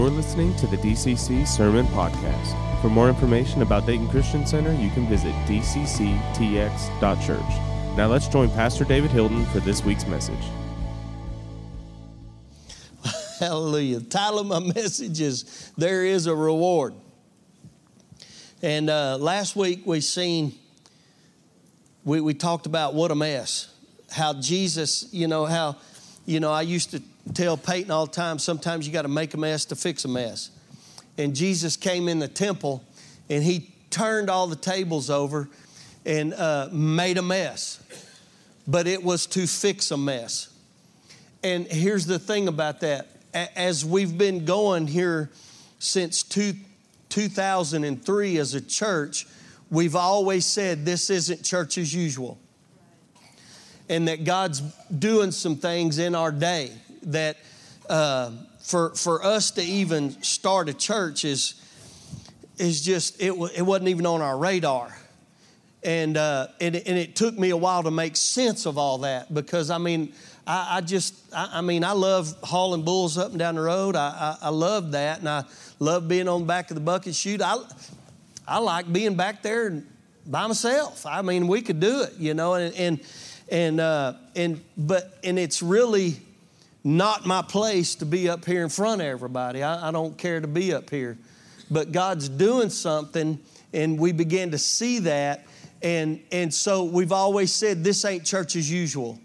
You're listening to the DCC Sermon Podcast. For more information about Dayton Christian Center, you can visit dcctx.church. Now let's join Pastor David Hilton for this week's message. Hallelujah. The title of my message is There is a Reward. And uh, last week we seen, we, we talked about what a mess. How Jesus, you know, how, you know, I used to tell Peyton all the time sometimes you got to make a mess to fix a mess. And Jesus came in the temple and he turned all the tables over and uh, made a mess. But it was to fix a mess. And here's the thing about that as we've been going here since two, 2003 as a church, we've always said this isn't church as usual. And that God's doing some things in our day that uh, for, for us to even start a church is, is just, it, it wasn't even on our radar. And, uh, and, and it took me a while to make sense of all that because I mean, I, I just, I, I, mean, I love hauling bulls up and down the road. I, I, I love that. And I love being on the back of the bucking chute. I, I like being back there by myself. I mean, we could do it, you know, and, and, and, uh, and, but, and it's really, not my place to be up here in front of everybody. I, I don't care to be up here. But God's doing something, and we begin to see that. And, and so we've always said this ain't church as usual.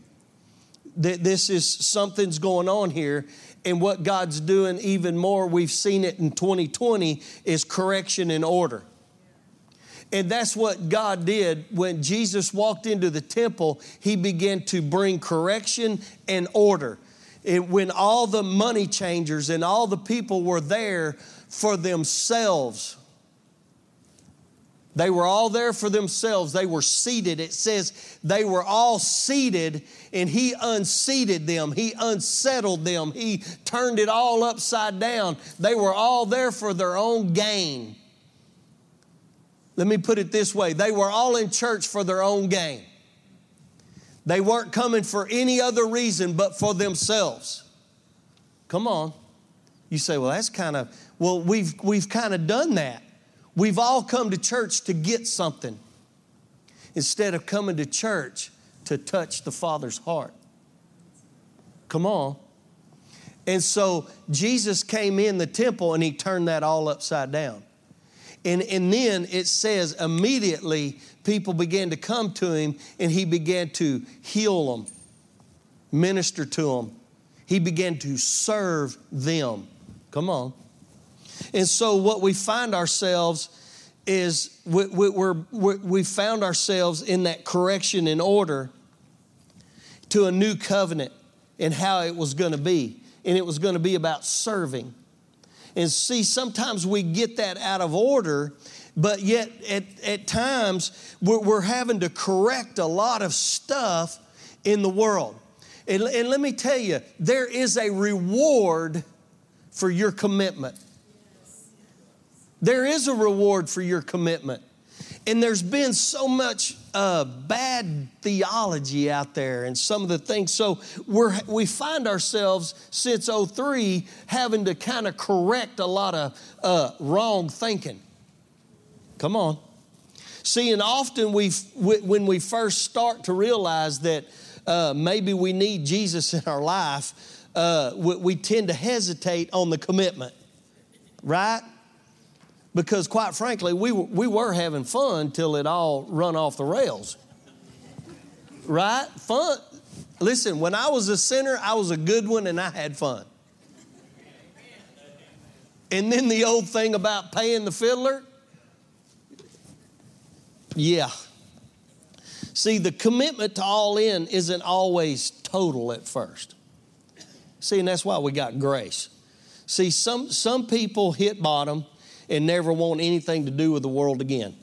That this is something's going on here. And what God's doing even more, we've seen it in 2020, is correction and order. And that's what God did when Jesus walked into the temple. He began to bring correction and order it, when all the money changers and all the people were there for themselves. They were all there for themselves. They were seated. It says they were all seated and he unseated them. He unsettled them. He turned it all upside down. They were all there for their own gain. Let me put it this way they were all in church for their own gain. They weren't coming for any other reason but for themselves. Come on. You say, well, that's kind of, well, we've, we've kind of done that. We've all come to church to get something instead of coming to church to touch the Father's heart. Come on. And so Jesus came in the temple and he turned that all upside down. And, and then it says immediately people began to come to him and he began to heal them, minister to them. He began to serve them. Come on. And so what we find ourselves is we, we, we're, we found ourselves in that correction and order to a new covenant and how it was going to be. And it was going to be about serving. And see, sometimes we get that out of order, but yet at, at times we're, we're having to correct a lot of stuff in the world. And, and let me tell you, there is a reward for your commitment. There is a reward for your commitment. And there's been so much uh, bad theology out there and some of the things. So we're, we find ourselves since 03 having to kind of correct a lot of uh, wrong thinking. Come on. See, and often we, when we first start to realize that uh, maybe we need Jesus in our life, uh, we, we tend to hesitate on the commitment, right? because quite frankly, we, we were having fun till it all run off the rails. Right? Fun. Listen, when I was a sinner, I was a good one and I had fun. And then the old thing about paying the fiddler, yeah. See, the commitment to all in isn't always total at first. See, and that's why we got grace. See, some, some people hit bottom and never want anything to do with the world again.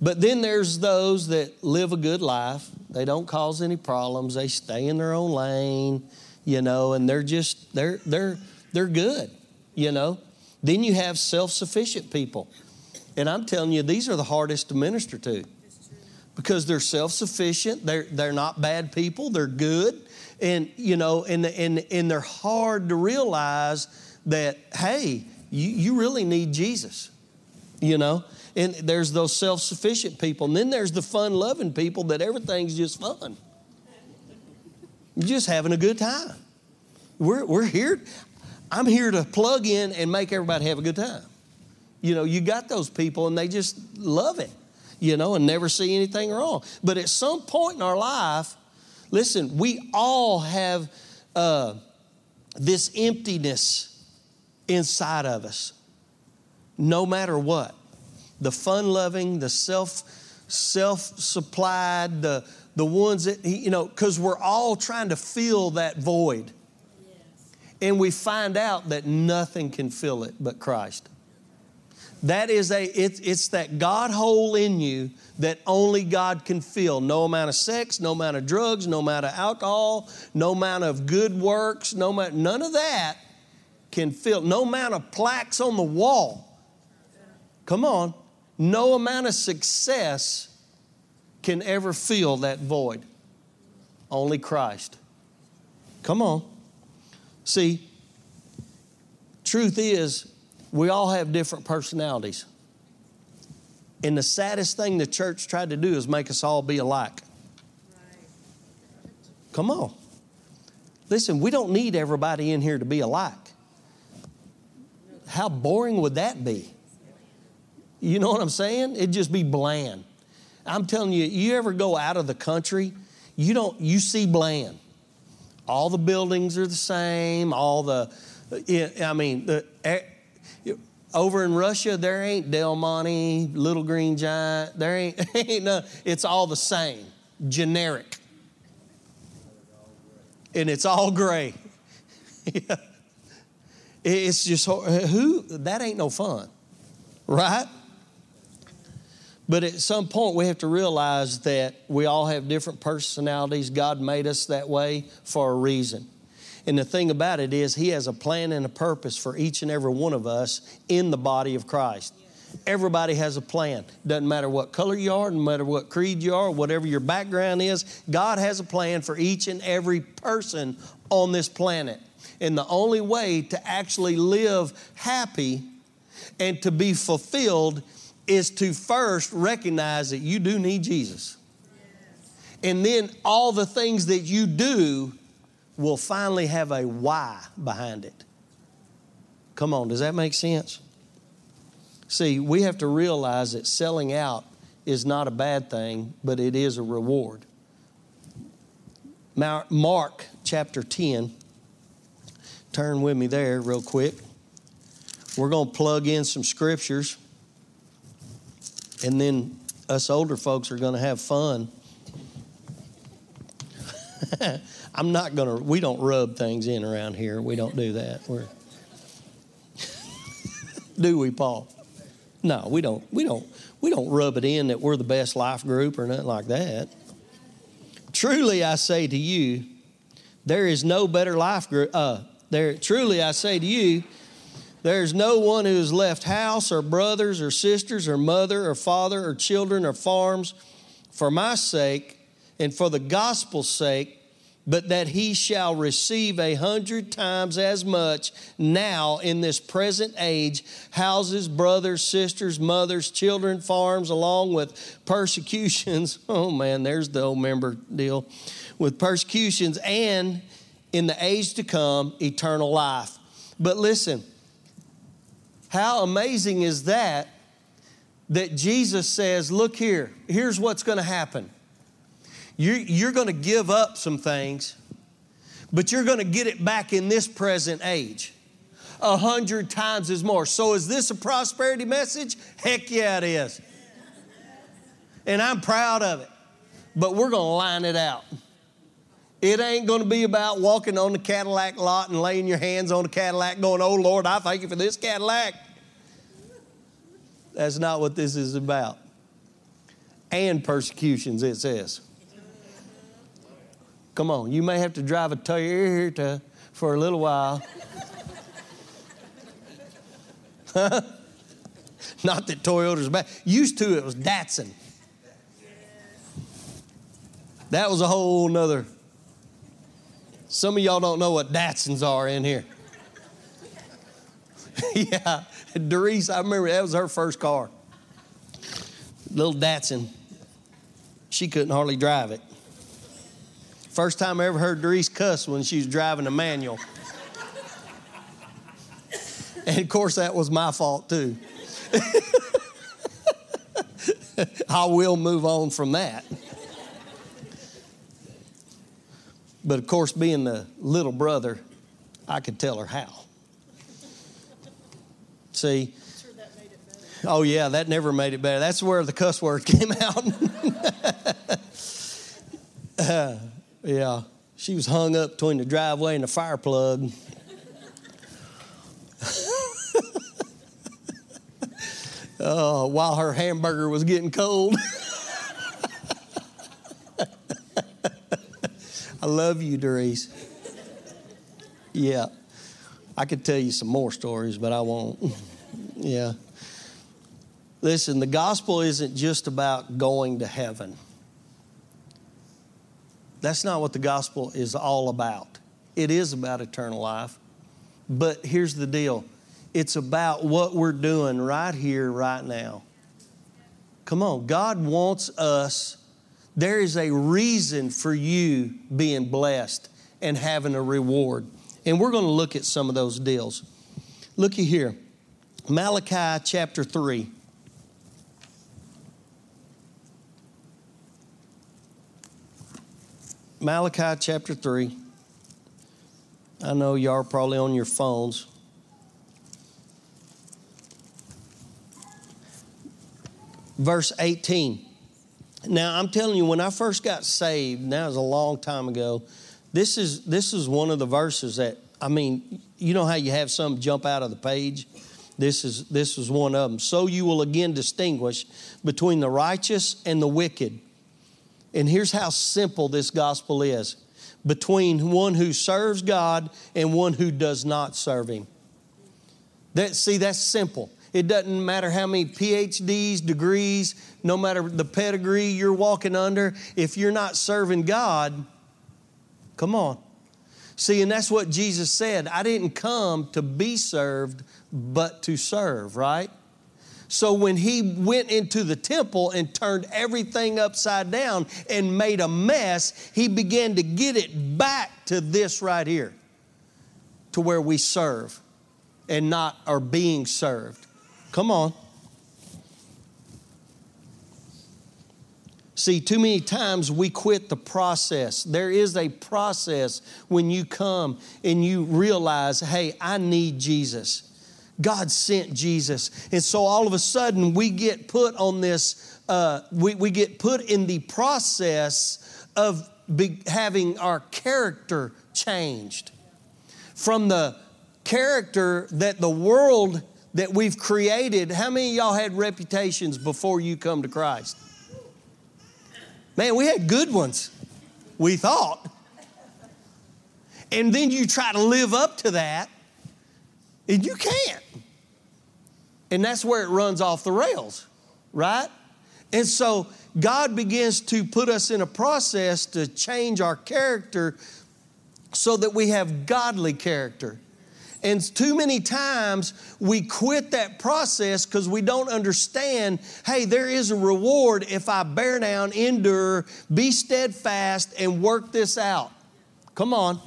But then there's those that live a good life. They don't cause any problems. They stay in their own lane, you know, and they're just they're they're they're good, you know. Then you have self-sufficient people. And I'm telling you, these are the hardest to minister to. Because they're self-sufficient, they're they're not bad people, they're good, and you know, and and and they're hard to realize that hey, you, you really need Jesus, you know. And there's those self-sufficient people, and then there's the fun-loving people that everything's just fun. Just having a good time. We're we're here. I'm here to plug in and make everybody have a good time. You know, you got those people, and they just love it you know, and never see anything wrong. But at some point in our life, listen, we all have uh, this emptiness inside of us, no matter what. The fun loving, the self self supplied, the the ones that you know, because we're all trying to fill that void. Yes. And we find out that nothing can fill it but Christ. That is a, it's, it's that God hole in you that only God can fill. No amount of sex, no amount of drugs, no amount of alcohol, no amount of good works, no amount, none of that can fill. No amount of plaques on the wall. Come on. No amount of success can ever fill that void. Only Christ. Come on. See, truth is, we all have different personalities. And the saddest thing the church tried to do is make us all be alike. Come on. Listen, we don't need everybody in here to be alike. How boring would that be? You know what I'm saying? It'd just be bland. I'm telling you, you ever go out of the country, you don't you see bland. All the buildings are the same, all the I mean, the over in Russia, there ain't Del Monte, Little Green Giant. There ain't, ain't no, it's all the same, generic. And it's all gray. yeah. It's just, who, that ain't no fun, right? But at some point, we have to realize that we all have different personalities. God made us that way for a reason. And the thing about it is, He has a plan and a purpose for each and every one of us in the body of Christ. Everybody has a plan. Doesn't matter what color you are, no matter what creed you are, whatever your background is, God has a plan for each and every person on this planet. And the only way to actually live happy and to be fulfilled is to first recognize that you do need Jesus. And then all the things that you do will finally have a why behind it. Come on, does that make sense? See, we have to realize that selling out is not a bad thing, but it is a reward. Mark chapter 10, turn with me there real quick. We're going to plug in some scriptures, and then us older folks are going to have fun. I'm not going to, we don't rub things in around here. We don't do that. We're, do we, Paul? No, we don't. We don't. We don't rub it in that we're the best life group or nothing like that. Truly, I say to you, there is no better life group. Uh, there, truly, I say to you, there's no one who has left house or brothers or sisters or mother or father or children or farms for my sake and for the gospel's sake but that he shall receive a hundred times as much now in this present age houses, brothers, sisters, mothers, children, farms, along with persecutions. Oh man, there's the old member deal with persecutions, and in the age to come, eternal life. But listen, how amazing is that? That Jesus says, Look here, here's what's going to happen you're, you're going to give up some things, but you're going to get it back in this present age a hundred times as more. So, is this a prosperity message? Heck yeah, it is. And I'm proud of it. But we're going to line it out. It ain't going to be about walking on the Cadillac lot and laying your hands on the Cadillac going, Oh Lord, I thank you for this Cadillac. That's not what this is about. And persecutions, it says. Come on, you may have to drive a Toyota for a little while. Not that Toyota's bad. Used to, it was Datsun. That was a whole nother Some of y'all don't know what Datsuns are in here. yeah, Doris, I remember that was her first car. Little Datsun. She couldn't hardly drive it. First time I ever heard Doris cuss when she was driving a manual. and of course, that was my fault too. I will move on from that. But of course, being the little brother, I could tell her how. See? oh, yeah, that never made it better. That's where the cuss word came out. uh, yeah, she was hung up between the driveway and the fire plug. uh, while her hamburger was getting cold. I love you, Doris. Yeah. I could tell you some more stories, but I won't. yeah. Listen, the gospel isn't just about going to heaven. That's not what the gospel is all about. It is about eternal life. But here's the deal it's about what we're doing right here, right now. Come on, God wants us. There is a reason for you being blessed and having a reward. And we're going to look at some of those deals. Looky here Malachi chapter 3. Malachi chapter 3. I know y'all are probably on your phones. Verse 18. Now, I'm telling you, when I first got saved, that was a long time ago, this is, this is one of the verses that, I mean, you know how you have some jump out of the page? This is, this is one of them. So you will again distinguish between the righteous and the wicked and here's how simple this gospel is between one who serves God and one who does not serve Him. That, see, that's simple. It doesn't matter how many PhDs, degrees, no matter the pedigree you're walking under, if you're not serving God, come on. See, and that's what Jesus said. I didn't come to be served, but to serve, right? So when he went into the temple and turned everything upside down and made a mess, he began to get it back to this right here, to where we serve and not are being served. Come on. See, too many times we quit the process. There is a process when you come and you realize, hey, I need Jesus. God sent Jesus. And so all of a sudden we get put on this, uh, we, we get put in the process of be, having our character changed. From the character that the world that we've created, how many of y'all had reputations before you come to Christ? Man, we had good ones, we thought. And then you try to live up to that and you can't. And that's where it runs off the rails, right? And so God begins to put us in a process to change our character so that we have godly character. And too many times we quit that process because we don't understand hey, there is a reward if I bear down, endure, be steadfast, and work this out. Come on.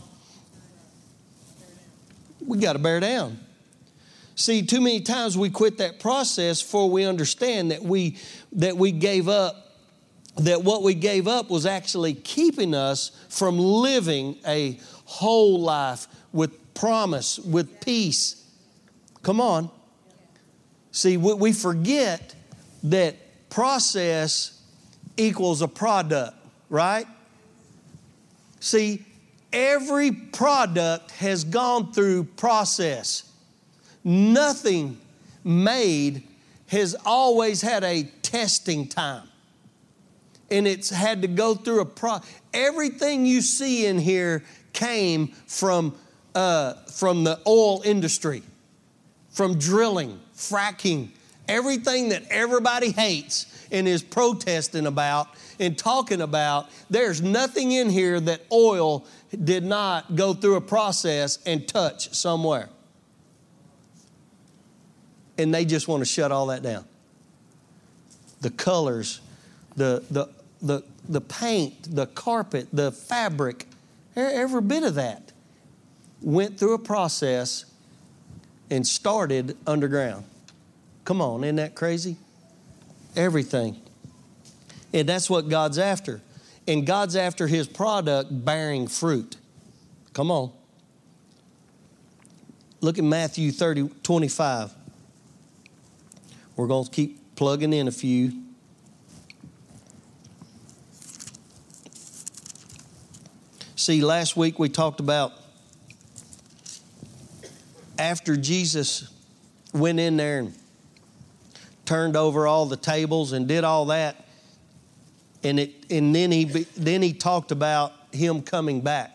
We got to bear down. See, too many times we quit that process before we understand that we that we gave up that what we gave up was actually keeping us from living a whole life with promise, with peace. Come on. See, we forget that process equals a product, right? See, every product has gone through process nothing made has always had a testing time. And it's had to go through a pro. Everything you see in here came from, uh, from the oil industry, from drilling, fracking, everything that everybody hates and is protesting about and talking about. There's nothing in here that oil did not go through a process and touch somewhere. And they just want to shut all that down. The colors, the, the, the, the paint, the carpet, the fabric, every bit of that went through a process and started underground. Come on, isn't that crazy? Everything. And that's what God's after. And God's after his product bearing fruit. Come on. Look at Matthew 30, 25. We're going to keep plugging in a few. See, last week we talked about after Jesus went in there and turned over all the tables and did all that, and it and then he then he talked about him coming back,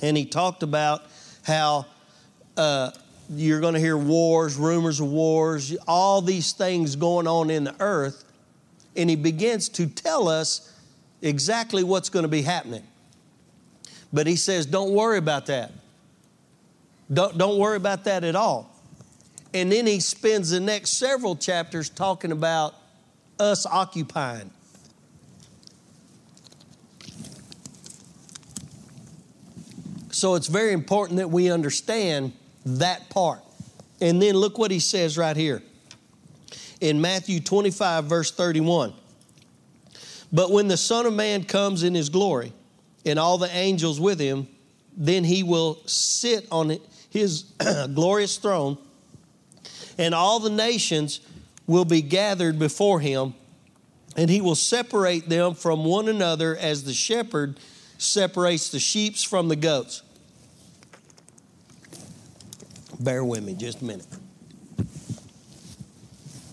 and he talked about how uh, you're going to hear wars, rumors of wars, all these things going on in the earth, and he begins to tell us exactly what's going to be happening. But he says, don't worry about that. Don't, don't worry about that at all. And then he spends the next several chapters talking about us occupying. So it's very important that we understand that part. And then look what he says right here in Matthew 25, verse 31. But when the Son of Man comes in his glory and all the angels with him, then he will sit on his glorious throne, and all the nations will be gathered before him, and he will separate them from one another as the shepherd separates the sheep from the goats. Bear with me just a minute.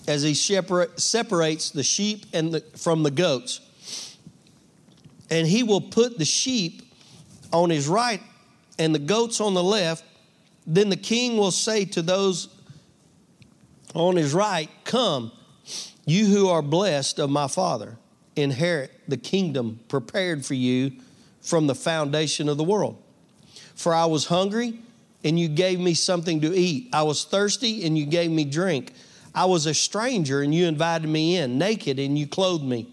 As he separates the sheep and the, from the goats, and he will put the sheep on his right and the goats on the left, then the king will say to those on his right, Come, you who are blessed of my Father, inherit the kingdom prepared for you from the foundation of the world. For I was hungry, and you gave me something to eat. I was thirsty, and you gave me drink. I was a stranger, and you invited me in, naked, and you clothed me.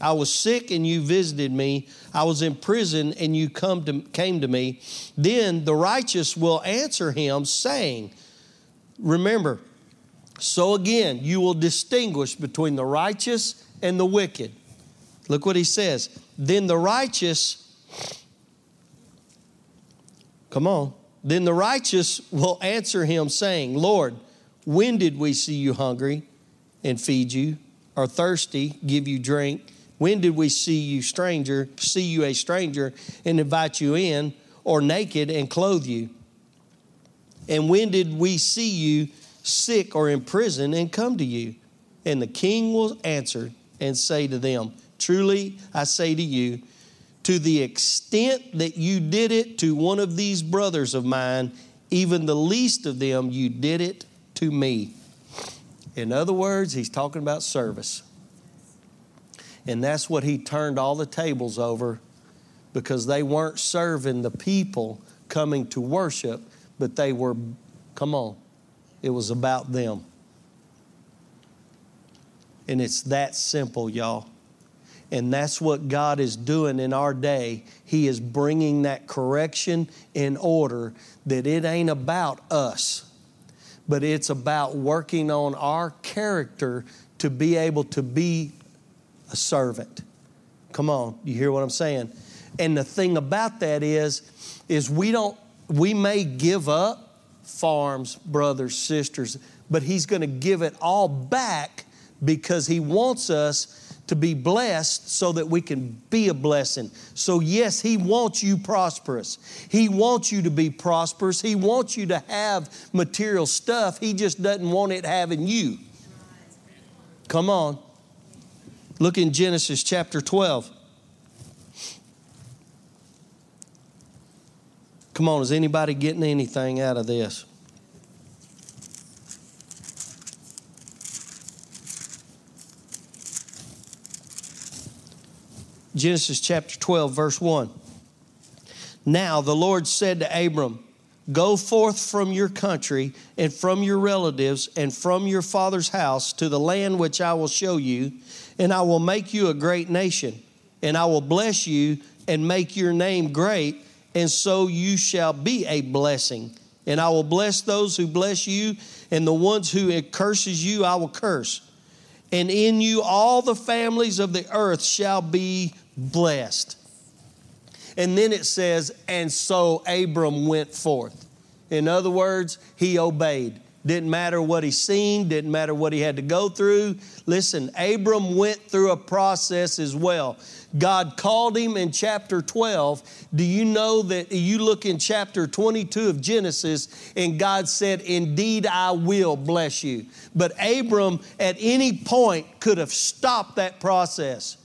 I was sick and you visited me. I was in prison and you come to, came to me. Then the righteous will answer him, saying, Remember, so again, you will distinguish between the righteous and the wicked. Look what he says. Then the righteous, come on, then the righteous will answer him, saying, Lord, when did we see you hungry and feed you, or thirsty, give you drink? When did we see you stranger, see you a stranger and invite you in, or naked and clothe you? And when did we see you sick or in prison and come to you? And the king will answer and say to them, Truly I say to you, to the extent that you did it to one of these brothers of mine, even the least of them, you did it to me. In other words, he's talking about service. And that's what he turned all the tables over because they weren't serving the people coming to worship, but they were, come on, it was about them. And it's that simple, y'all. And that's what God is doing in our day. He is bringing that correction in order that it ain't about us, but it's about working on our character to be able to be a servant. Come on, you hear what I'm saying? And the thing about that is, is we don't, we may give up farms, brothers, sisters, but He's going to give it all back because He wants us to be blessed so that we can be a blessing. So, yes, He wants you prosperous. He wants you to be prosperous. He wants you to have material stuff. He just doesn't want it having you. Come on. Look in Genesis chapter 12. Come on, is anybody getting anything out of this? Genesis chapter 12, verse 1. Now the Lord said to Abram, Go forth from your country and from your relatives and from your father's house to the land which I will show you, and I will make you a great nation, and I will bless you and make your name great, and so you shall be a blessing. And I will bless those who bless you, and the ones who curses you, I will curse. And in you all the families of the earth shall be blessed. And then it says, and so Abram went forth. In other words, he obeyed. Didn't matter what he seen, didn't matter what he had to go through. Listen, Abram went through a process as well. God called him in chapter 12. Do you know that you look in chapter 22 of Genesis and God said, Indeed, I will bless you. But Abram at any point could have stopped that process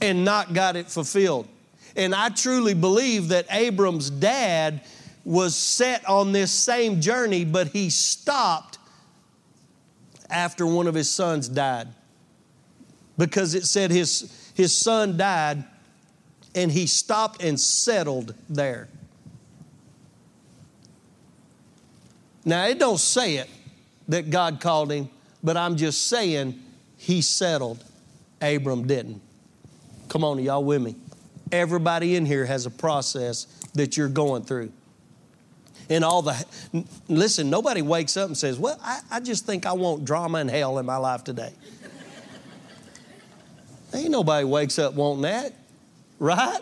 and not got it fulfilled. And I truly believe that Abram's dad was set on this same journey, but he stopped after one of his sons died. Because it said his, his son died and he stopped and settled there. Now, it don't say it that God called him, but I'm just saying he settled. Abram didn't. Come on, y'all with me? Everybody in here has a process that you're going through. And all the, listen, nobody wakes up and says, Well, I, I just think I want drama and hell in my life today. Ain't nobody wakes up wanting that, right?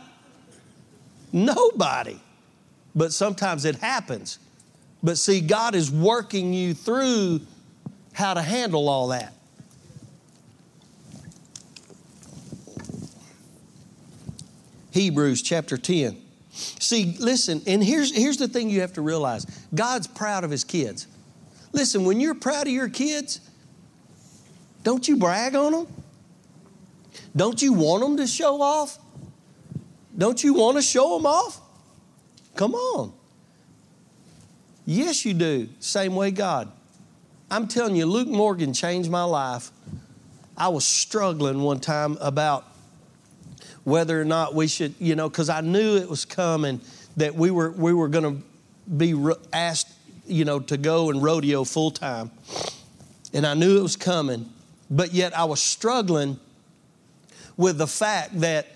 Nobody. But sometimes it happens. But see, God is working you through how to handle all that. Hebrews chapter 10. See, listen, and here's, here's the thing you have to realize God's proud of his kids. Listen, when you're proud of your kids, don't you brag on them? Don't you want them to show off? Don't you want to show them off? Come on. Yes, you do. Same way God. I'm telling you, Luke Morgan changed my life. I was struggling one time about whether or not we should, you know, because I knew it was coming that we were we were going to be asked, you know, to go and rodeo full time, and I knew it was coming, but yet I was struggling with the fact that,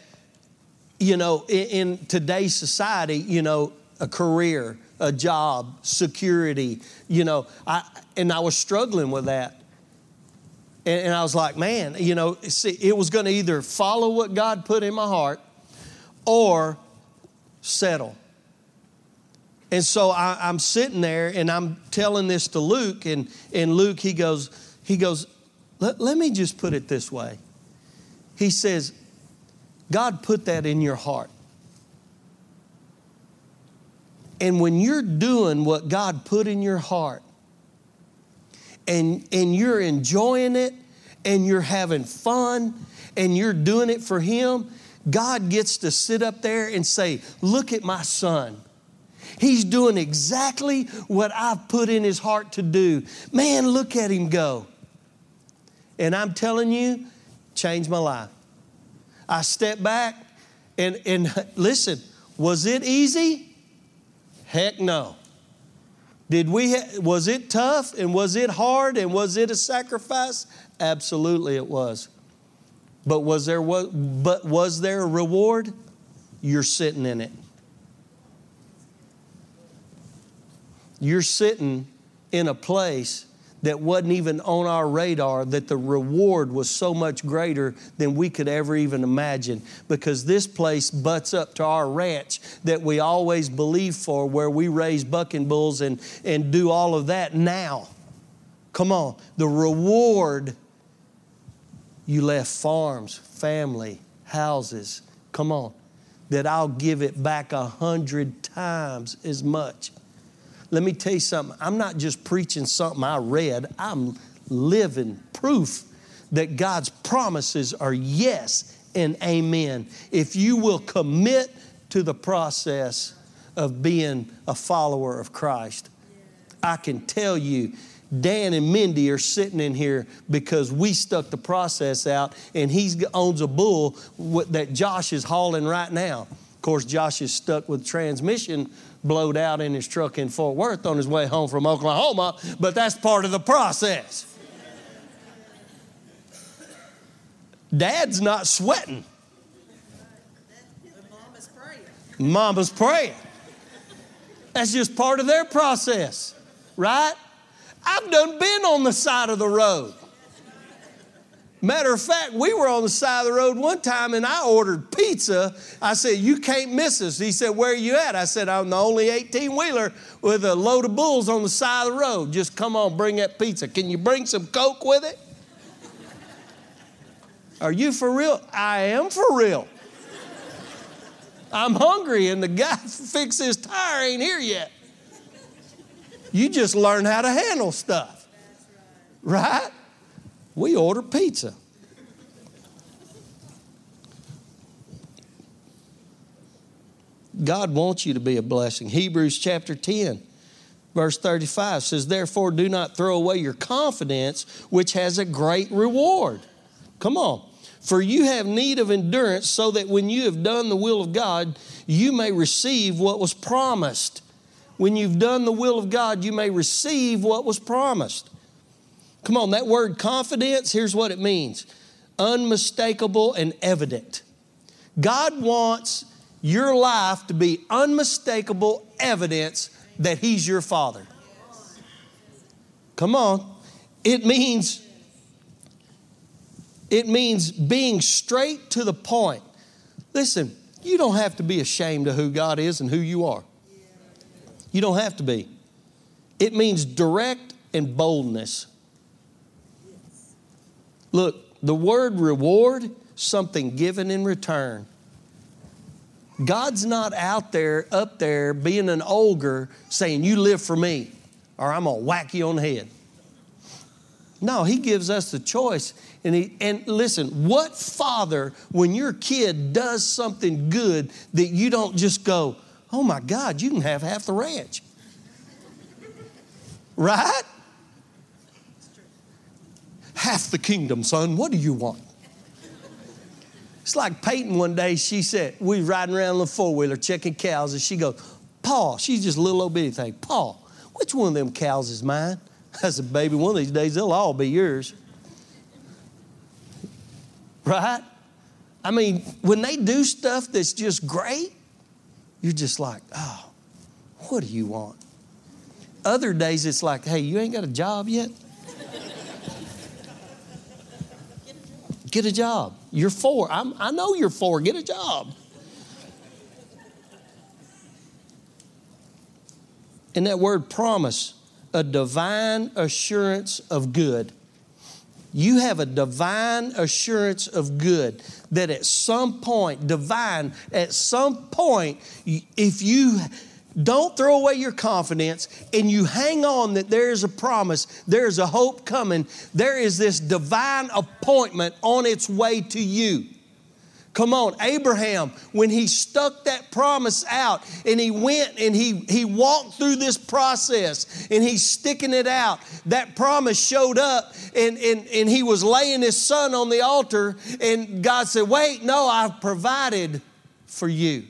you know, in, in today's society, you know, a career, a job, security, you know, I and I was struggling with that. And, and I was like, man, you know, see, it was going to either follow what God put in my heart or settle. And so I, am sitting there and I'm telling this to Luke, and, and Luke, he goes, he goes, let, let me just put it this way. He says, God put that in your heart. And when you're doing what God put in your heart, and, and you're enjoying it and you're having fun and you're doing it for Him, God gets to sit up there and say, Look at my son. He's doing exactly what I've put in his heart to do. Man, look at him go. And I'm telling you, changed my life. I stepped back and, and listen, was it easy? Heck no. Did we, ha- was it tough and was it hard and was it a sacrifice? Absolutely it was. But was there, but was there a reward? You're sitting in it. You're sitting in a place that wasn't even on our radar, that the reward was so much greater than we could ever even imagine. Because this place butts up to our ranch that we always believe for, where we raise bucking bulls and, and do all of that now. Come on, the reward you left farms, family, houses. Come on, that I'll give it back a hundred times as much. Let me tell you something. I'm not just preaching something I read, I'm living proof that God's promises are yes and amen. If you will commit to the process of being a follower of Christ, I can tell you Dan and Mindy are sitting in here because we stuck the process out, and he owns a bull that Josh is hauling right now. Of course, Josh is stuck with transmission blowed out in his truck in Fort Worth on his way home from Oklahoma, but that's part of the process. Dad's not sweating. Mama's praying. Praying. That's just part of their process, right? I've done been on the side of the road. Matter of fact, we were on the side of the road one time and I ordered pizza. I said, You can't miss us. He said, Where are you at? I said, I'm the only 18 wheeler with a load of bulls on the side of the road. Just come on, bring that pizza. Can you bring some Coke with it? Are you for real? I am for real. I'm hungry and the guy fix his tire ain't here yet. You just learn how to handle stuff. Right? We order pizza. God wants you to be a blessing. Hebrews chapter 10, verse 35 says, Therefore, do not throw away your confidence, which has a great reward. Come on. For you have need of endurance, so that when you have done the will of God, you may receive what was promised. When you've done the will of God, you may receive what was promised. Come on, that word confidence, here's what it means unmistakable and evident. God wants your life to be unmistakable evidence that He's your Father. Come on. It means it means being straight to the point. Listen, you don't have to be ashamed of who God is and who you are. You don't have to be. It means direct and boldness. Look, the word reward, something given in return. God's not out there, up there, being an ogre saying, You live for me, or I'm going to whack you on the head. No, He gives us the choice. And, he, and listen, what father, when your kid does something good, that you don't just go, Oh my God, you can have half the ranch? Right? Half the kingdom, son. What do you want? It's like Peyton one day, she said, we riding around in a four wheeler checking cows, and she goes, Paul, she's just a little old bitty thing. Paul, which one of them cows is mine? I said, baby, one of these days they'll all be yours. Right? I mean, when they do stuff that's just great, you're just like, oh, what do you want? Other days it's like, hey, you ain't got a job yet? Get a job. You're four. I'm, I know you're four. Get a job. And that word promise, a divine assurance of good. You have a divine assurance of good that at some point, divine, at some point, if you don't throw away your confidence and you hang on that there is a promise, there is a hope coming, there is this divine appointment on its way to you. Come on, Abraham, when he stuck that promise out and he went and he, he walked through this process and he's sticking it out, that promise showed up and, and, and he was laying his son on the altar and God said, Wait, no, I've provided for you.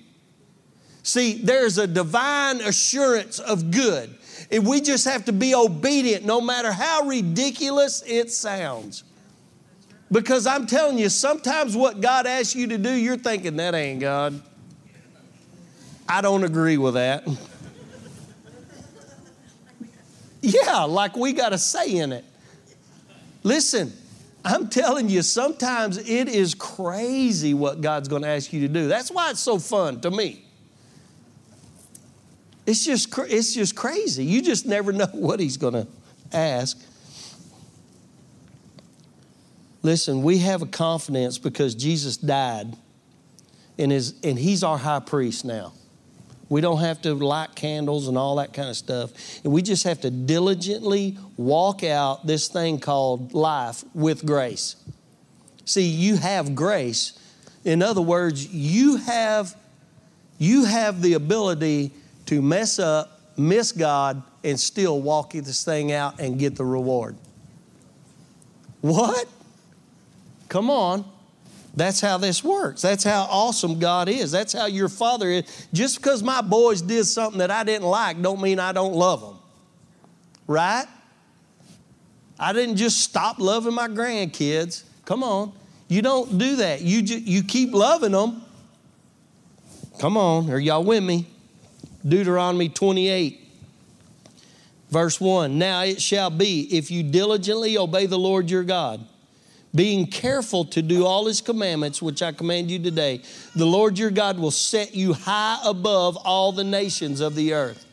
See, there's a divine assurance of good. And we just have to be obedient no matter how ridiculous it sounds. Because I'm telling you, sometimes what God asks you to do, you're thinking, that ain't God. I don't agree with that. yeah, like we got a say in it. Listen, I'm telling you, sometimes it is crazy what God's going to ask you to do. That's why it's so fun to me. It's just, it's just crazy. You just never know what he's going to ask. Listen, we have a confidence because Jesus died and, is, and he's our high priest now. We don't have to light candles and all that kind of stuff. And we just have to diligently walk out this thing called life with grace. See, you have grace. In other words, you have, you have the ability to mess up, miss God, and still walk this thing out and get the reward. What? Come on. That's how this works. That's how awesome God is. That's how your father is. Just because my boys did something that I didn't like don't mean I don't love them. Right? I didn't just stop loving my grandkids. Come on. You don't do that. You, ju- you keep loving them. Come on. Are y'all with me? Deuteronomy 28, verse 1. Now it shall be if you diligently obey the Lord your God being careful to do all his commandments which i command you today the lord your god will set you high above all the nations of the earth.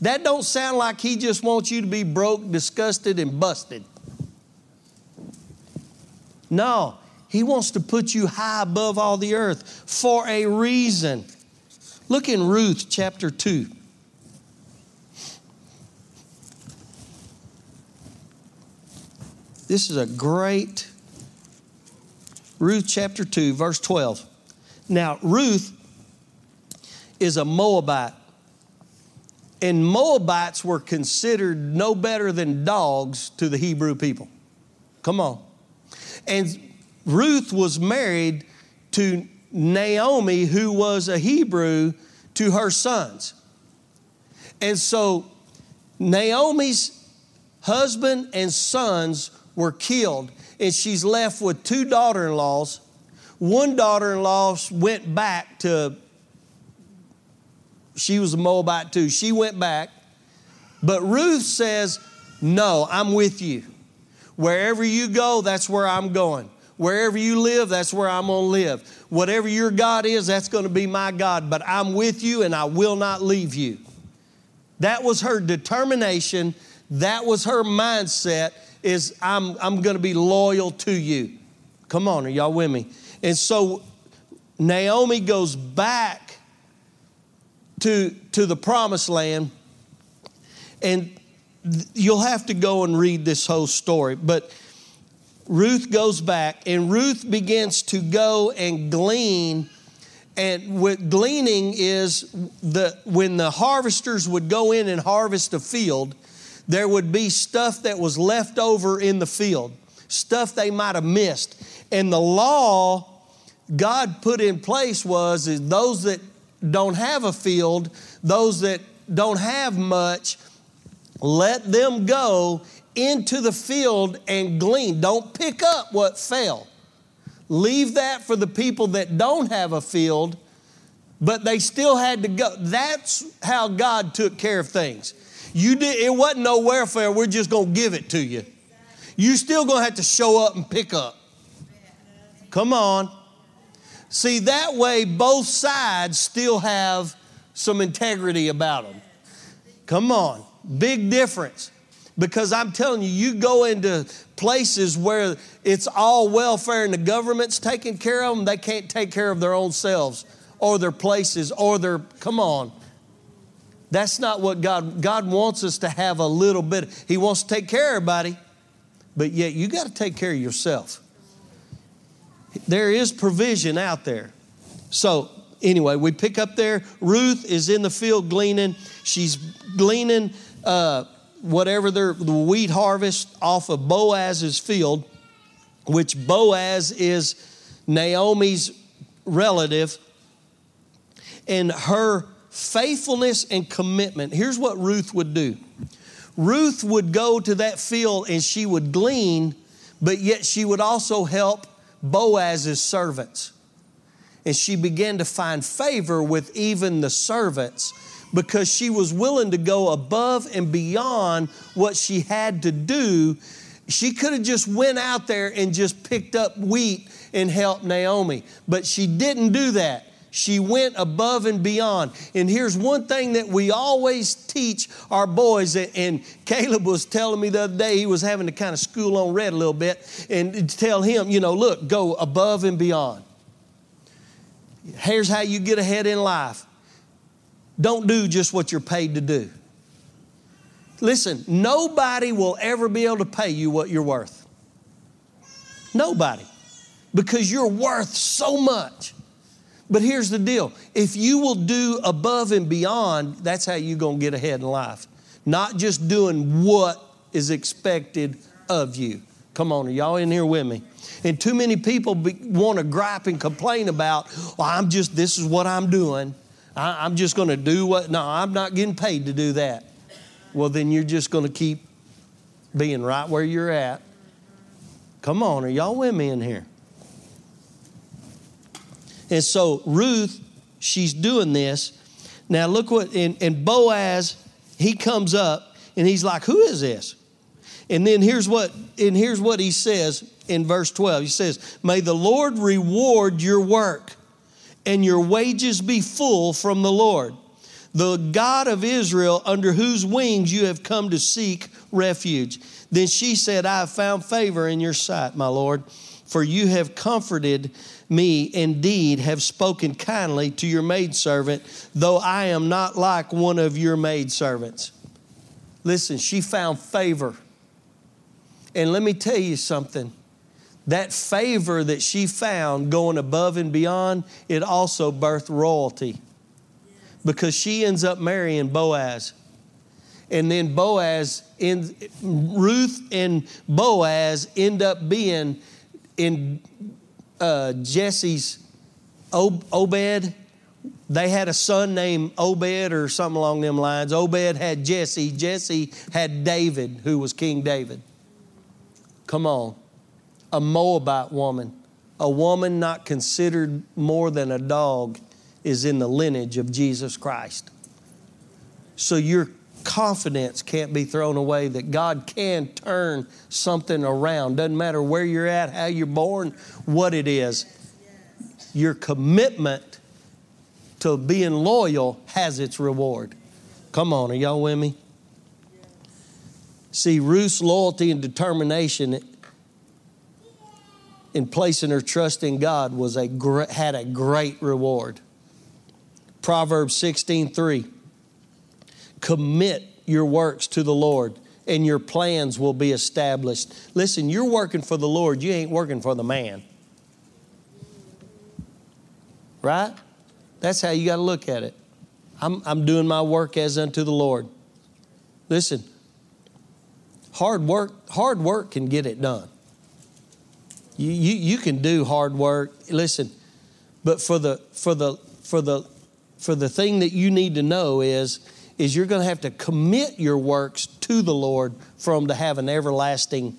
That don't sound like he just wants you to be broke disgusted and busted. No he wants to put you high above all the earth for a reason look in ruth chapter 2 this is a great Ruth chapter 2, verse 12. Now, Ruth is a Moabite, and Moabites were considered no better than dogs to the Hebrew people. Come on. And Ruth was married to Naomi, who was a Hebrew, to her sons. And so Naomi's husband and sons were killed and she's left with two daughter in laws. One daughter in law went back to, she was a Moabite too. She went back. But Ruth says, No, I'm with you. Wherever you go, that's where I'm going. Wherever you live, that's where I'm going to live. Whatever your God is, that's going to be my God. But I'm with you and I will not leave you. That was her determination. That was her mindset is I'm, I'm going to be loyal to you. Come on, are y'all with me? And so Naomi goes back to, to the promised land, and you'll have to go and read this whole story. But Ruth goes back, and Ruth begins to go and glean. And what gleaning is the when the harvesters would go in and harvest a field, there would be stuff that was left over in the field, stuff they might have missed. And the law God put in place was is those that don't have a field, those that don't have much, let them go into the field and glean. Don't pick up what fell. Leave that for the people that don't have a field, but they still had to go. That's how God took care of things. You did, it wasn't no welfare, we're just going to give it to you. You still going to have to show up and pick up. Come on. See, that way both sides still have some integrity about them. Come on. Big difference. Because I'm telling you, you go into places where it's all welfare and the government's taking care of them, they can't take care of their own selves or their places or their, come on. That's not what God, God wants us to have a little bit. He wants to take care of everybody, but yet you got to take care of yourself. There is provision out there. So, anyway, we pick up there. Ruth is in the field gleaning. She's gleaning uh, whatever the wheat harvest off of Boaz's field, which Boaz is Naomi's relative. And her faithfulness and commitment. Here's what Ruth would do Ruth would go to that field and she would glean, but yet she would also help Boaz's servants. And she began to find favor with even the servants because she was willing to go above and beyond what she had to do. She could have just went out there and just picked up wheat and helped Naomi, but she didn't do that. She went above and beyond. And here's one thing that we always teach our boys, and Caleb was telling me the other day, he was having to kind of school on red a little bit, and tell him, you know, look, go above and beyond. Here's how you get ahead in life don't do just what you're paid to do. Listen, nobody will ever be able to pay you what you're worth. Nobody. Because you're worth so much. But here's the deal if you will do above and beyond, that's how you're going to get ahead in life. not just doing what is expected of you. Come on, are y'all in here with me? And too many people want to gripe and complain about, well, I'm just, this is what I'm doing. I, I'm just going to do what, no, I'm not getting paid to do that. Well, then you're just going to keep being right where you're at. Come on, are y'all with me in here? And so Ruth, she's doing this. Now look what, and, and Boaz, he comes up and he's like, Who is this? And then here's what, and here's what he says in verse 12. He says, May the Lord reward your work and your wages be full from the Lord, the God of Israel, under whose wings you have come to seek refuge. Then she said, I have found favor in your sight, my Lord, for you have comforted me indeed, have spoken kindly to your maidservant, though I am not like one of your maidservants. Listen, she found favor. And let me tell you something that favor that she found going above and beyond, it also birthed royalty because she ends up marrying Boaz. And then Boaz, in, Ruth and Boaz end up being in uh, Jesse's Obed. They had a son named Obed or something along them lines. Obed had Jesse. Jesse had David, who was King David. Come on a Moabite woman, a woman not considered more than a dog, is in the lineage of Jesus Christ. So your confidence can't be thrown away that God can turn something around. Doesn't matter where you're at, how you're born, what it is. Your commitment to being loyal has its reward. Come on, are y'all with me? See, Ruth's loyalty and determination in placing her trust in God was a had a great reward. Proverbs 16:3 Commit your works to the Lord and your plans will be established. Listen, you're working for the Lord, you ain't working for the man. Right? That's how you got to look at it. I'm, I'm doing my work as unto the Lord. Listen, hard work, hard work can get it done. You, you, you can do hard work. Listen, but for the for the for the for the thing that you need to know is is you're going to have to commit your works to the Lord for them to have an everlasting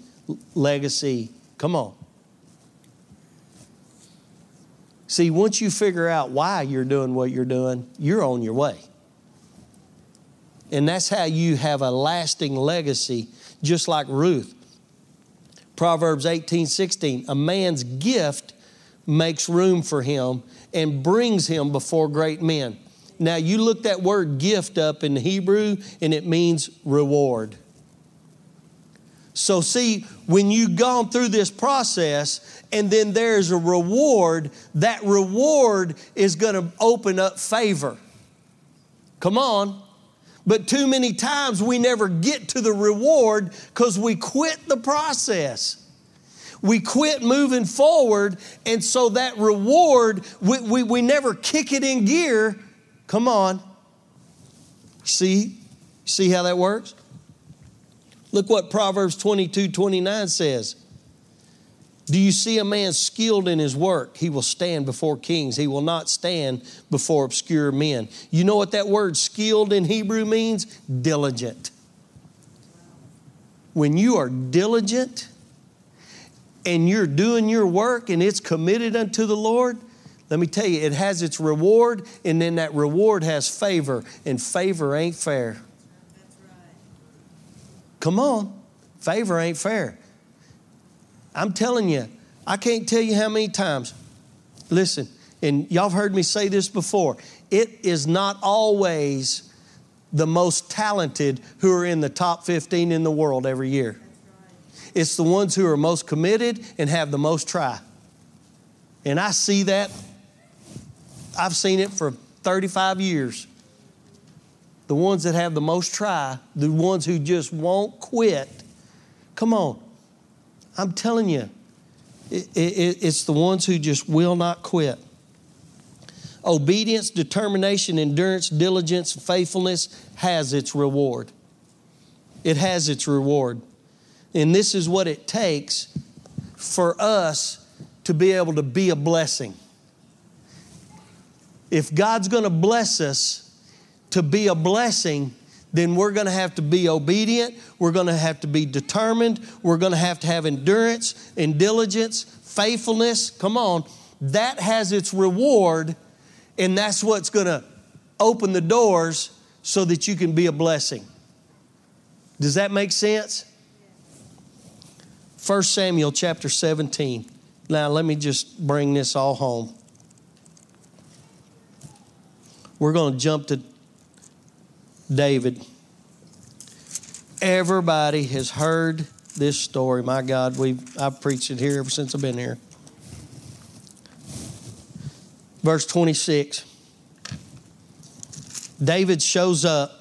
legacy. Come on. See, once you figure out why you're doing what you're doing, you're on your way. And that's how you have a lasting legacy, just like Ruth. Proverbs 18 16, a man's gift makes room for him and brings him before great men. Now, you look that word gift up in Hebrew, and it means reward. So, see, when you've gone through this process and then there's a reward, that reward is going to open up favor. Come on. But too many times we never get to the reward because we quit the process. We quit moving forward, and so that reward, we, we, we never kick it in gear. Come on. See? See how that works? Look what Proverbs 22 29 says. Do you see a man skilled in his work? He will stand before kings. He will not stand before obscure men. You know what that word skilled in Hebrew means? Diligent. When you are diligent and you're doing your work and it's committed unto the Lord, let me tell you, it has its reward, and then that reward has favor, and favor ain't fair. Come on, favor ain't fair. I'm telling you, I can't tell you how many times. Listen, and y'all have heard me say this before. It is not always the most talented who are in the top 15 in the world every year. It's the ones who are most committed and have the most try. And I see that. I've seen it for 35 years. The ones that have the most try, the ones who just won't quit. Come on, I'm telling you, it, it, it's the ones who just will not quit. Obedience, determination, endurance, diligence, faithfulness has its reward. it has its reward. And this is what it takes for us to be able to be a blessing. If God's going to bless us to be a blessing, then we're going to have to be obedient. We're going to have to be determined. We're going to have to have endurance and diligence, faithfulness. Come on. That has its reward, and that's what's going to open the doors so that you can be a blessing. Does that make sense? 1 Samuel chapter 17. Now, let me just bring this all home. We're going to jump to David. Everybody has heard this story. My God, we've, I've preached it here ever since I've been here. Verse 26. David shows up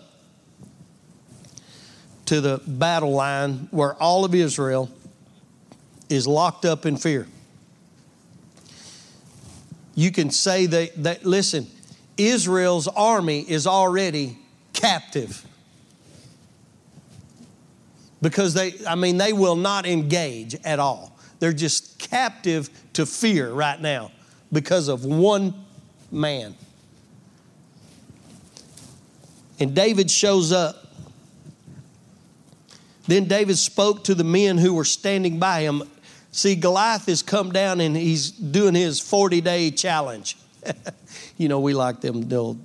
to the battle line where all of Israel is locked up in fear. You can say that, that listen, Israel's army is already captive because they, I mean, they will not engage at all. They're just captive to fear right now because of one man. And David shows up. Then David spoke to the men who were standing by him. See, Goliath has come down and he's doing his 40 day challenge. you know, we like them little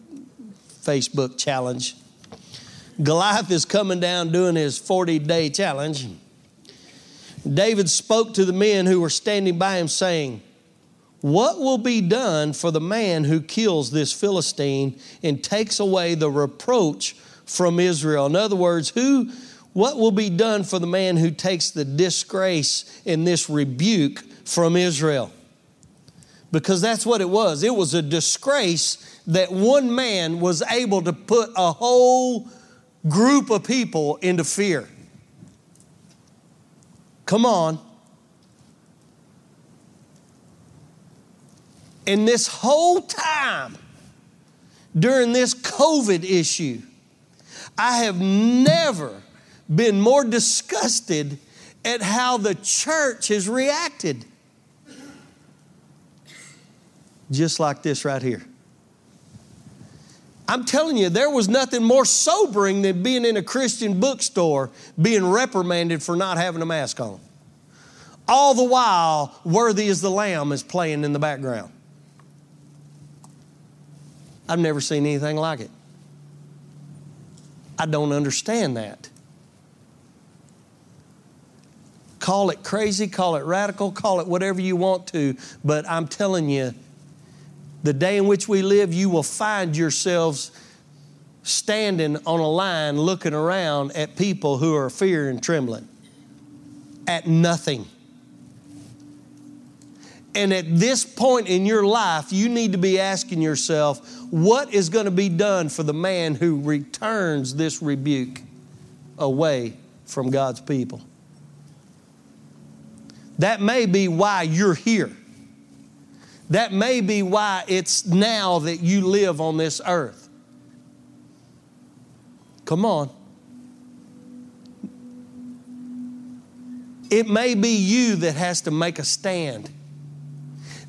Facebook challenge. Goliath is coming down doing his 40 day challenge. David spoke to the men who were standing by him, saying, What will be done for the man who kills this Philistine and takes away the reproach from Israel? In other words, who, what will be done for the man who takes the disgrace and this rebuke from Israel? Because that's what it was. It was a disgrace that one man was able to put a whole group of people into fear. Come on. And this whole time, during this COVID issue, I have never been more disgusted at how the church has reacted. Just like this right here. I'm telling you, there was nothing more sobering than being in a Christian bookstore being reprimanded for not having a mask on. All the while, Worthy is the Lamb is playing in the background. I've never seen anything like it. I don't understand that. Call it crazy, call it radical, call it whatever you want to, but I'm telling you, the day in which we live, you will find yourselves standing on a line looking around at people who are fear and trembling, at nothing. And at this point in your life, you need to be asking yourself, what is going to be done for the man who returns this rebuke away from God's people? That may be why you're here. That may be why it's now that you live on this earth. Come on. It may be you that has to make a stand.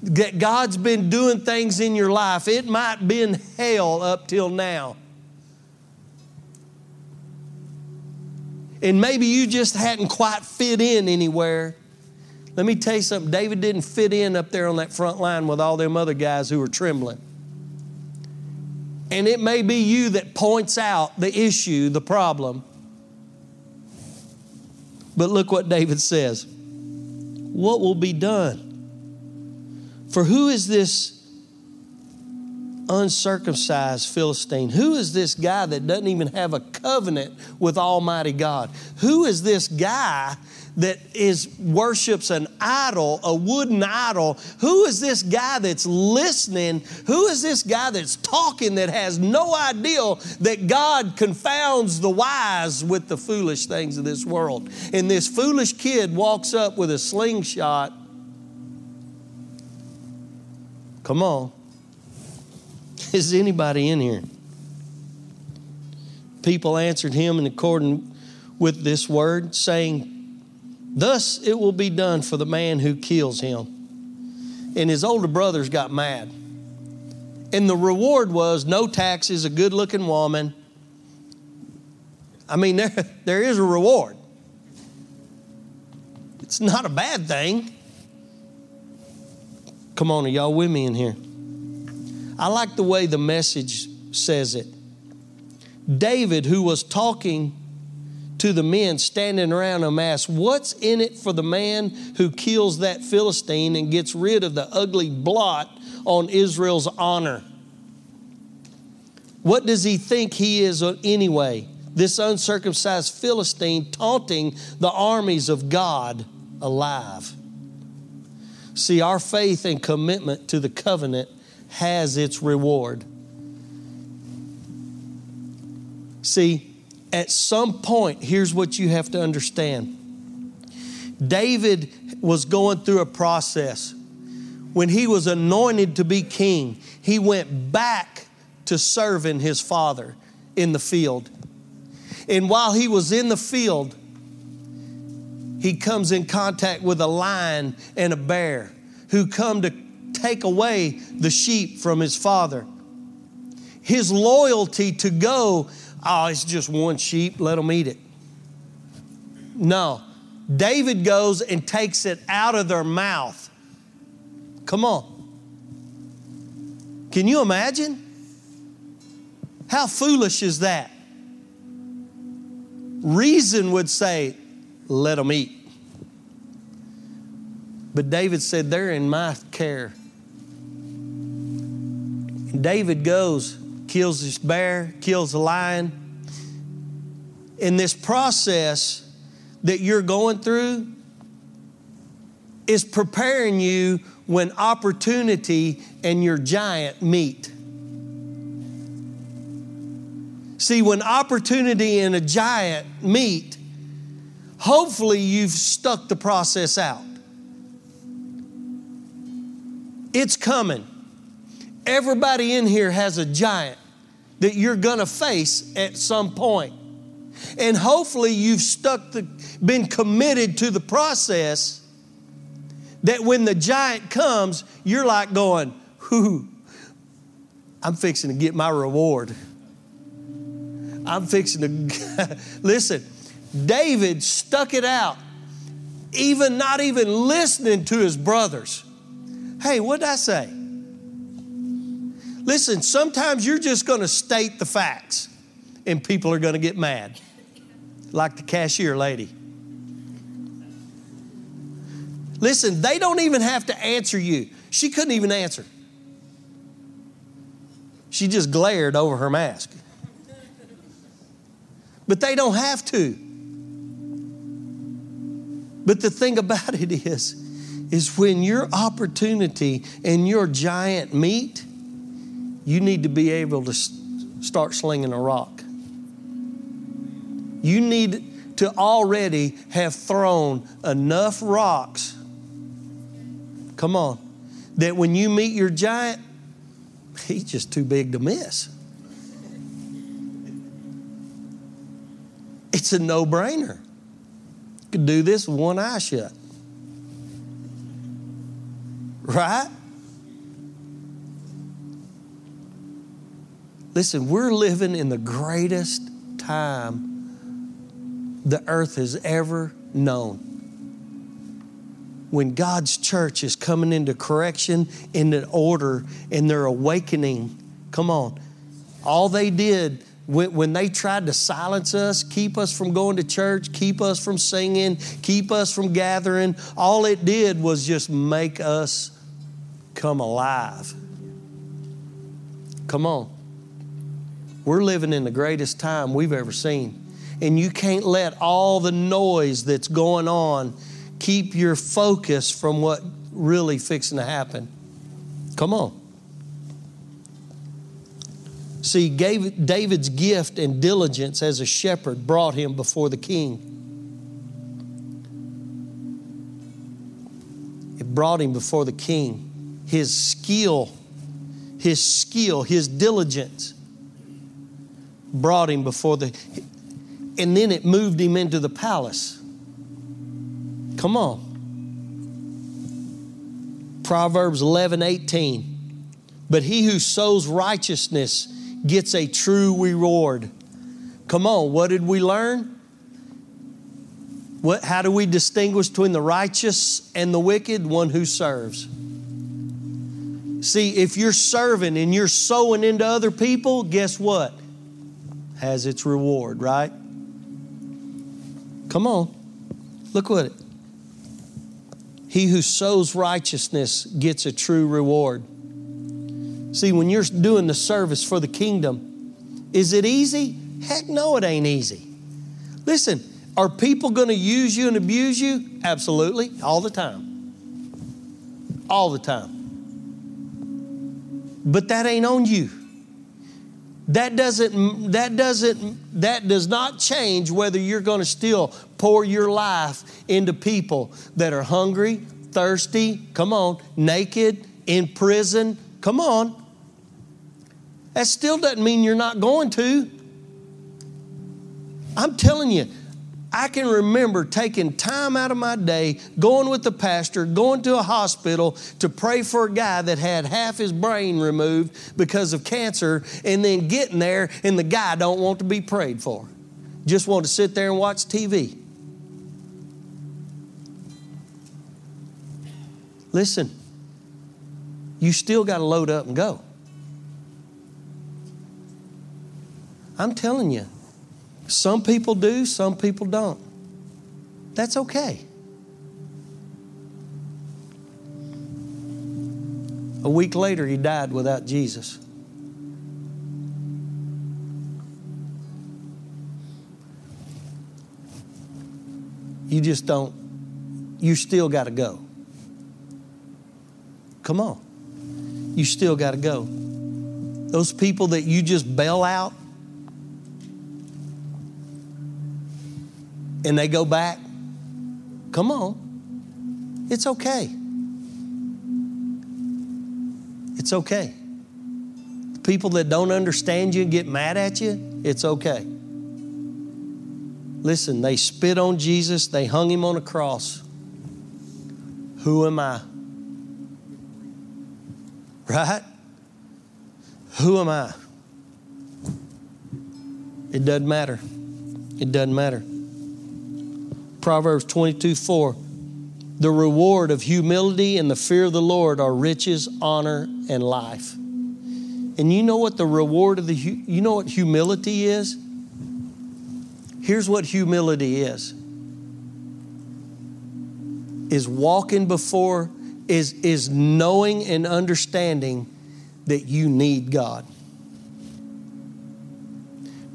That God's been doing things in your life. It might been hell up till now. And maybe you just hadn't quite fit in anywhere. Let me tell you something David didn't fit in up there on that front line with all them other guys who were trembling. And it may be you that points out the issue, the problem. But look what David says What will be done? For who is this uncircumcised Philistine? Who is this guy that doesn't even have a covenant with Almighty God? Who is this guy that is worships an idol, a wooden idol. Who is this guy that's listening? Who is this guy that's talking that has no idea that God confounds the wise with the foolish things of this world? And this foolish kid walks up with a slingshot. Come on. Is anybody in here? People answered him in accordance with this word, saying, Thus it will be done for the man who kills him. And his older brothers got mad. And the reward was no taxes, a good looking woman. I mean, there, there is a reward. It's not a bad thing. Come on, are y'all with me in here? I like the way the message says it. David, who was talking to the men standing around him, asked, What's in it for the man who kills that Philistine and gets rid of the ugly blot on Israel's honor? What does he think he is anyway? This uncircumcised Philistine taunting the armies of God alive. See, our faith and commitment to the covenant has its reward. See, at some point, here's what you have to understand David was going through a process. When he was anointed to be king, he went back to serving his father in the field. And while he was in the field, he comes in contact with a lion and a bear who come to take away the sheep from his father. His loyalty to go, oh, it's just one sheep, let them eat it. No. David goes and takes it out of their mouth. Come on. Can you imagine? How foolish is that? Reason would say, let them eat. But David said, They're in my care. David goes, kills this bear, kills the lion. In this process that you're going through, is preparing you when opportunity and your giant meet. See, when opportunity and a giant meet, hopefully you've stuck the process out. It's coming. Everybody in here has a giant that you're going to face at some point. And hopefully you've stuck the been committed to the process that when the giant comes, you're like going, "Whoo, I'm fixing to get my reward." I'm fixing to listen. David stuck it out, even not even listening to his brothers. Hey, what did I say? Listen, sometimes you're just going to state the facts and people are going to get mad, like the cashier lady. Listen, they don't even have to answer you. She couldn't even answer. She just glared over her mask. But they don't have to. But the thing about it is, is when your opportunity and your giant meet, you need to be able to start slinging a rock. You need to already have thrown enough rocks, come on, that when you meet your giant, he's just too big to miss. It's a no brainer. You could do this with one eye shut. Right? Listen, we're living in the greatest time the earth has ever known. When God's church is coming into correction, into order, and they're awakening. Come on. All they did when, when they tried to silence us, keep us from going to church, keep us from singing, keep us from gathering, all it did was just make us come alive. Come on. We're living in the greatest time we've ever seen. And you can't let all the noise that's going on keep your focus from what really fixing to happen. Come on. See, David's gift and diligence as a shepherd brought him before the king. It brought him before the king his skill, his skill, his diligence brought him before the. And then it moved him into the palace. Come on. Proverbs 11 18. But he who sows righteousness gets a true reward. Come on, what did we learn? What, how do we distinguish between the righteous and the wicked? One who serves. See, if you're serving and you're sowing into other people, guess what? Has its reward, right? Come on. Look what it. He who sows righteousness gets a true reward. See, when you're doing the service for the kingdom, is it easy? Heck no, it ain't easy. Listen, are people going to use you and abuse you? Absolutely, all the time. All the time. But that ain't on you. That doesn't that doesn't that does not change whether you're going to still pour your life into people that are hungry, thirsty, come on, naked, in prison, come on. That still doesn't mean you're not going to. I'm telling you, I can remember taking time out of my day, going with the pastor, going to a hospital to pray for a guy that had half his brain removed because of cancer, and then getting there and the guy don't want to be prayed for. Just want to sit there and watch TV. Listen, you still got to load up and go. I'm telling you, some people do, some people don't. That's okay. A week later, he died without Jesus. You just don't, you still got to go. Come on. You still got to go. Those people that you just bail out, and they go back, come on. It's okay. It's okay. The people that don't understand you and get mad at you, it's okay. Listen, they spit on Jesus, they hung him on a cross. Who am I? Right? Who am I? It doesn't matter. It doesn't matter. Proverbs 22 4. The reward of humility and the fear of the Lord are riches, honor, and life. And you know what the reward of the, you know what humility is? Here's what humility is is walking before, is, is knowing and understanding that you need God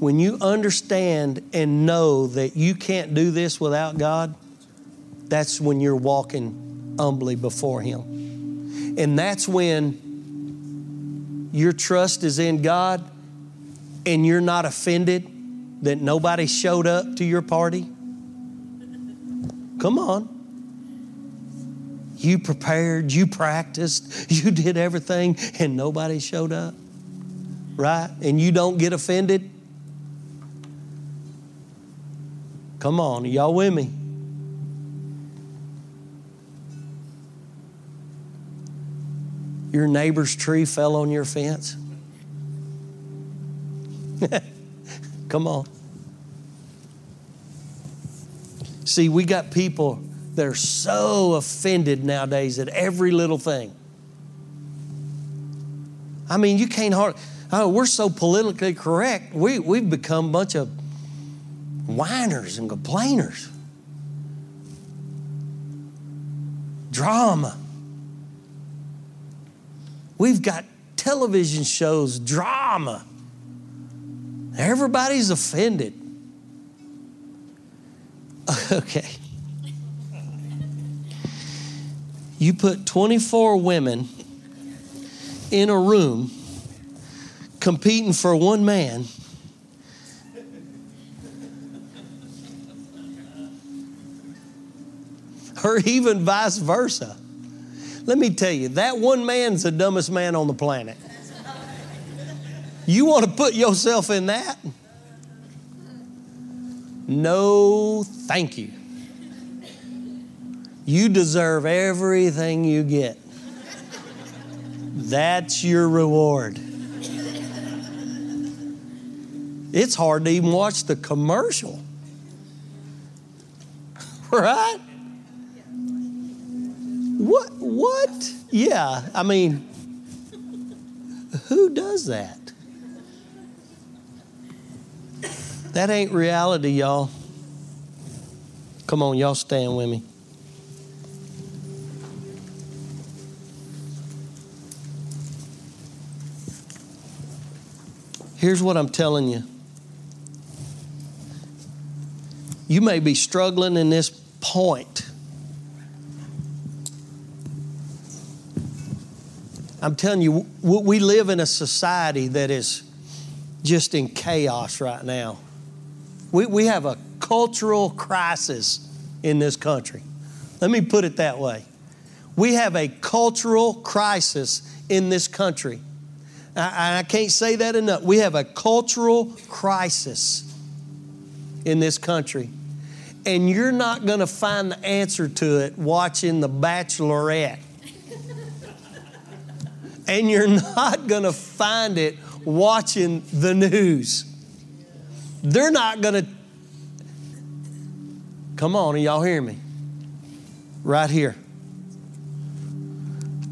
when you understand and know that you can't do this without God, that's when you're walking humbly before Him. And that's when your trust is in God and you're not offended that nobody showed up to your party. Come on. You prepared, you practiced, you did everything, and nobody showed up, right? And you don't get offended Come on, y'all with me? Your neighbor's tree fell on your fence? Come on. See, we got people that are so offended nowadays at every little thing. I mean, you can't hardly, oh, we're so politically correct. We, we've become a bunch of whiners and complainers. Drama. We've got television shows, drama. Everybody's offended. Okay. You put 24 women in a room competing for one man or even vice versa. Let me tell you, that one man's the dumbest man on the planet. You want to put yourself in that? No, thank you. You deserve everything you get. That's your reward. It's hard to even watch the commercial. Right? What? What? Yeah, I mean, who does that? That ain't reality, y'all. Come on, y'all stand with me. Here's what I'm telling you. You may be struggling in this point. I'm telling you, we live in a society that is just in chaos right now. We, we have a cultural crisis in this country. Let me put it that way. We have a cultural crisis in this country. I, I can't say that enough. We have a cultural crisis in this country. And you're not going to find the answer to it watching The Bachelorette. And you're not going to find it watching the news. They're not going to. Come on, y'all hear me? Right here.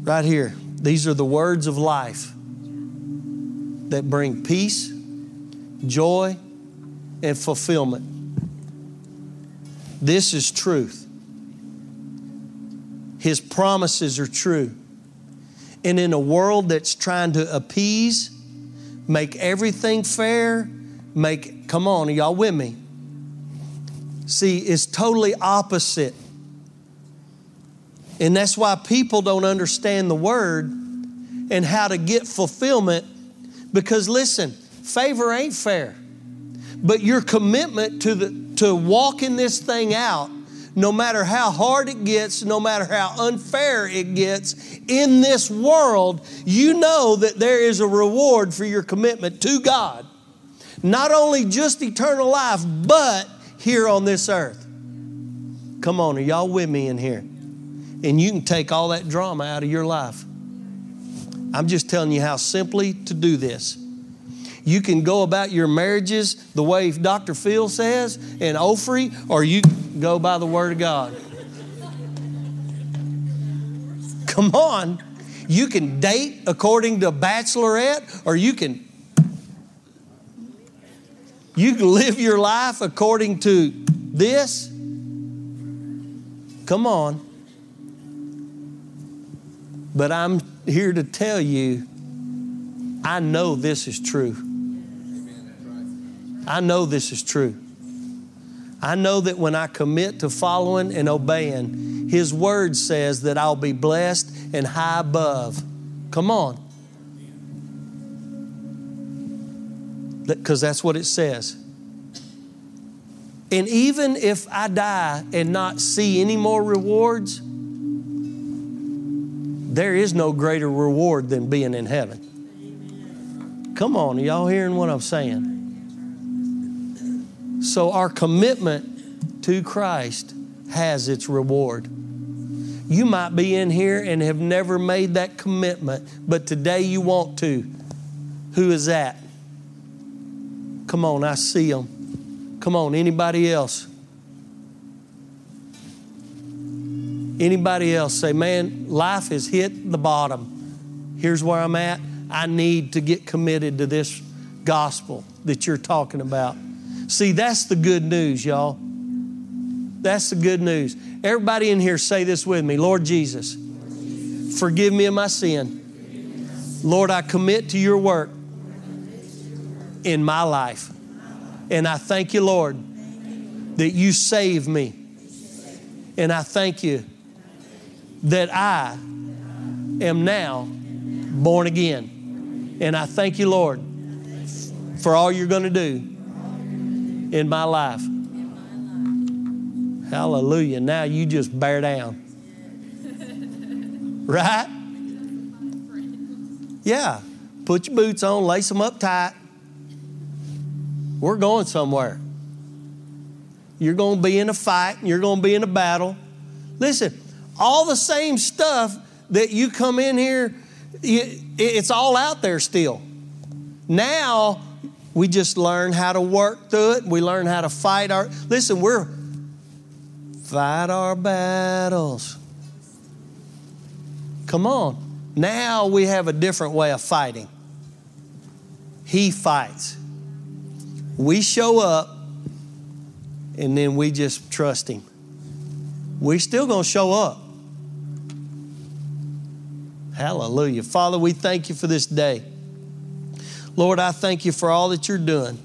Right here. These are the words of life that bring peace, joy, and fulfillment. This is truth. His promises are true. And in a world that's trying to appease, make everything fair, make, come on, are y'all with me? See, it's totally opposite. And that's why people don't understand the word and how to get fulfillment because listen, favor ain't fair. But your commitment to, the, to walking this thing out, no matter how hard it gets, no matter how unfair it gets in this world, you know that there is a reward for your commitment to God. Not only just eternal life, but here on this earth. Come on, are y'all with me in here? And you can take all that drama out of your life. I'm just telling you how simply to do this. You can go about your marriages the way Dr. Phil says and Oprah, or you go by the Word of God. Come on. You can date according to Bachelorette, or you can you can live your life according to this. Come on. But I'm here to tell you, I know this is true. I know this is true. I know that when I commit to following and obeying, His Word says that I'll be blessed and high above. Come on. Because that's what it says. And even if I die and not see any more rewards, there is no greater reward than being in heaven. Come on, are y'all hearing what I'm saying? So, our commitment to Christ has its reward. You might be in here and have never made that commitment, but today you want to. Who is that? Come on, I see them. Come on, anybody else? Anybody else say, man, life has hit the bottom. Here's where I'm at. I need to get committed to this gospel that you're talking about. See, that's the good news, y'all. That's the good news. Everybody in here say this with me Lord Jesus, forgive me of my sin. Lord, I commit to your work in my life. And I thank you, Lord, that you saved me. And I thank you that I am now born again. And I thank you, Lord, for all you're going to do in my life. Hallelujah. Now you just bear down. Right? Yeah. Put your boots on, lace them up tight. We're going somewhere. You're going to be in a fight, and you're going to be in a battle. Listen, all the same stuff that you come in here, it's all out there still. Now, we just learn how to work through it. We learn how to fight our. Listen, we're fight our battles. Come on. Now we have a different way of fighting. He fights. We show up and then we just trust Him. We're still going to show up. Hallelujah. Father, we thank you for this day. Lord, I thank you for all that you're doing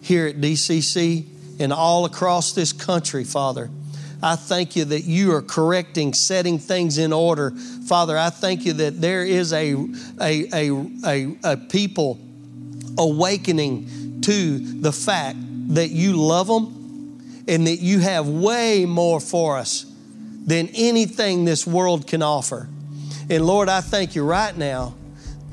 here at DCC and all across this country, Father. I thank you that you are correcting, setting things in order. Father, I thank you that there is a, a, a, a, a people awakening to the fact that you love them and that you have way more for us than anything this world can offer. And Lord, I thank you right now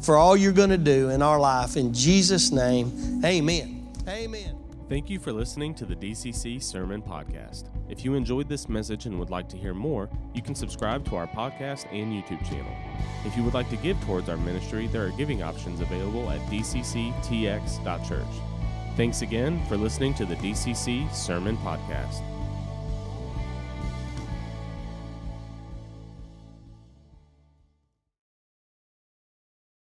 for all you're going to do in our life. In Jesus' name, amen. Amen. Thank you for listening to the DCC Sermon Podcast. If you enjoyed this message and would like to hear more, you can subscribe to our podcast and YouTube channel. If you would like to give towards our ministry, there are giving options available at dcctx.church. Thanks again for listening to the DCC Sermon Podcast.